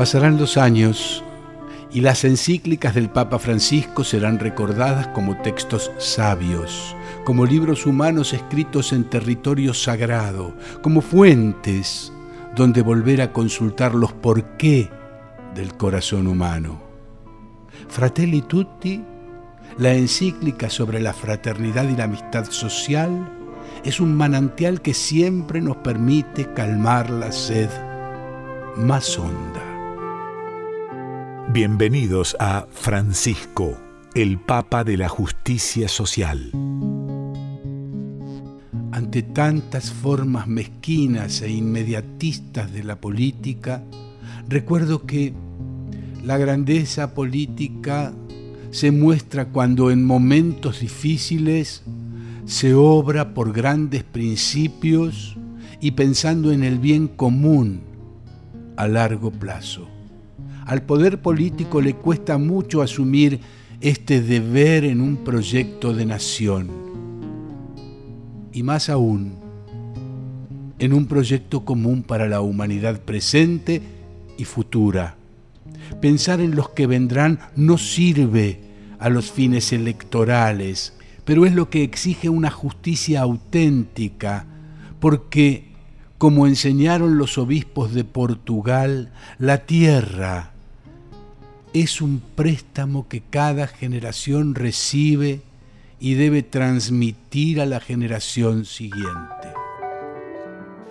Pasarán los años y las encíclicas del Papa Francisco serán recordadas como textos sabios, como libros humanos escritos en territorio sagrado, como fuentes donde volver a consultar los por qué del corazón humano. Fratelli Tutti, la encíclica sobre la fraternidad y la amistad social, es un manantial que siempre nos permite calmar la sed más honda. Bienvenidos a Francisco, el Papa de la Justicia Social. Ante tantas formas mezquinas e inmediatistas de la política, recuerdo que la grandeza política se muestra cuando en momentos difíciles se obra por grandes principios y pensando en el bien común a largo plazo. Al poder político le cuesta mucho asumir este deber en un proyecto de nación. Y más aún, en un proyecto común para la humanidad presente y futura. Pensar en los que vendrán no sirve a los fines electorales, pero es lo que exige una justicia auténtica, porque, como enseñaron los obispos de Portugal, la tierra es un préstamo que cada generación recibe y debe transmitir a la generación siguiente.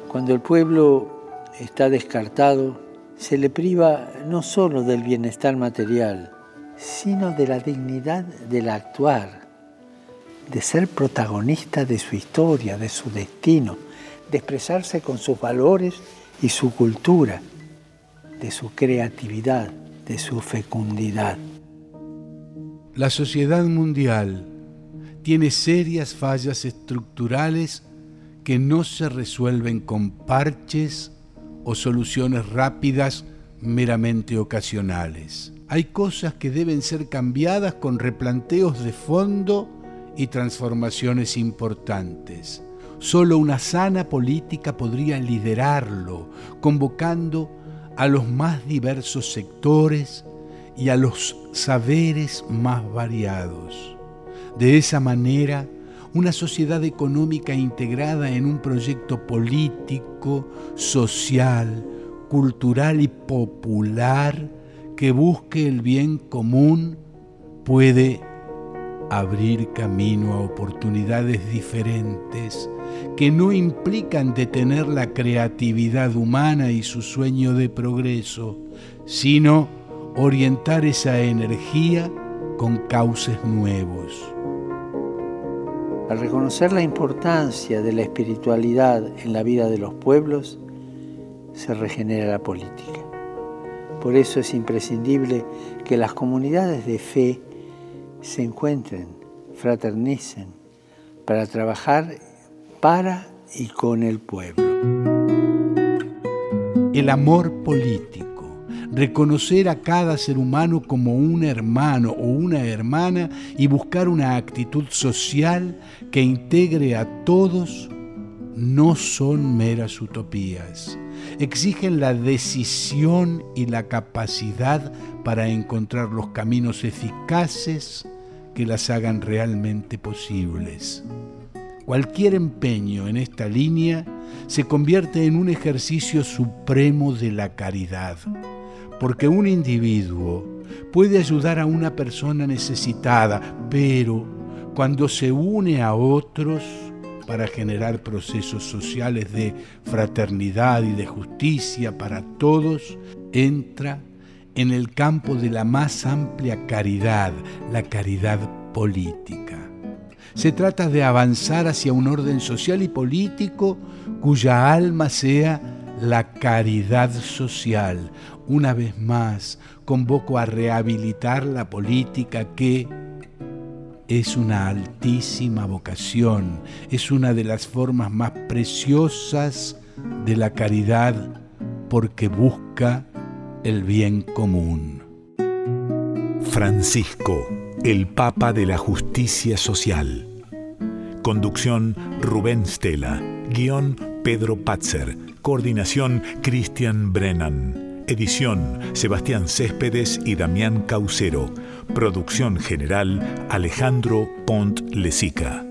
Cuando el pueblo está descartado, se le priva no solo del bienestar material, sino de la dignidad del actuar, de ser protagonista de su historia, de su destino, de expresarse con sus valores y su cultura, de su creatividad de su fecundidad. La sociedad mundial tiene serias fallas estructurales que no se resuelven con parches o soluciones rápidas meramente ocasionales. Hay cosas que deben ser cambiadas con replanteos de fondo y transformaciones importantes. Solo una sana política podría liderarlo, convocando a los más diversos sectores y a los saberes más variados. De esa manera, una sociedad económica integrada en un proyecto político, social, cultural y popular que busque el bien común puede abrir camino a oportunidades diferentes que no implican detener la creatividad humana y su sueño de progreso, sino orientar esa energía con cauces nuevos. Al reconocer la importancia de la espiritualidad en la vida de los pueblos, se regenera la política. Por eso es imprescindible que las comunidades de fe se encuentren, fraternicen, para trabajar para y con el pueblo. El amor político, reconocer a cada ser humano como un hermano o una hermana y buscar una actitud social que integre a todos, no son meras utopías. Exigen la decisión y la capacidad para encontrar los caminos eficaces que las hagan realmente posibles. Cualquier empeño en esta línea se convierte en un ejercicio supremo de la caridad, porque un individuo puede ayudar a una persona necesitada, pero cuando se une a otros para generar procesos sociales de fraternidad y de justicia para todos, entra en el campo de la más amplia caridad, la caridad política. Se trata de avanzar hacia un orden social y político cuya alma sea la caridad social. Una vez más, convoco a rehabilitar la política que es una altísima vocación, es una de las formas más preciosas de la caridad porque busca el bien común. Francisco, el Papa de la Justicia Social. Conducción Rubén Stella. Guión Pedro Patzer. Coordinación Christian Brennan. Edición Sebastián Céspedes y Damián Caucero. Producción general Alejandro Pont Lesica.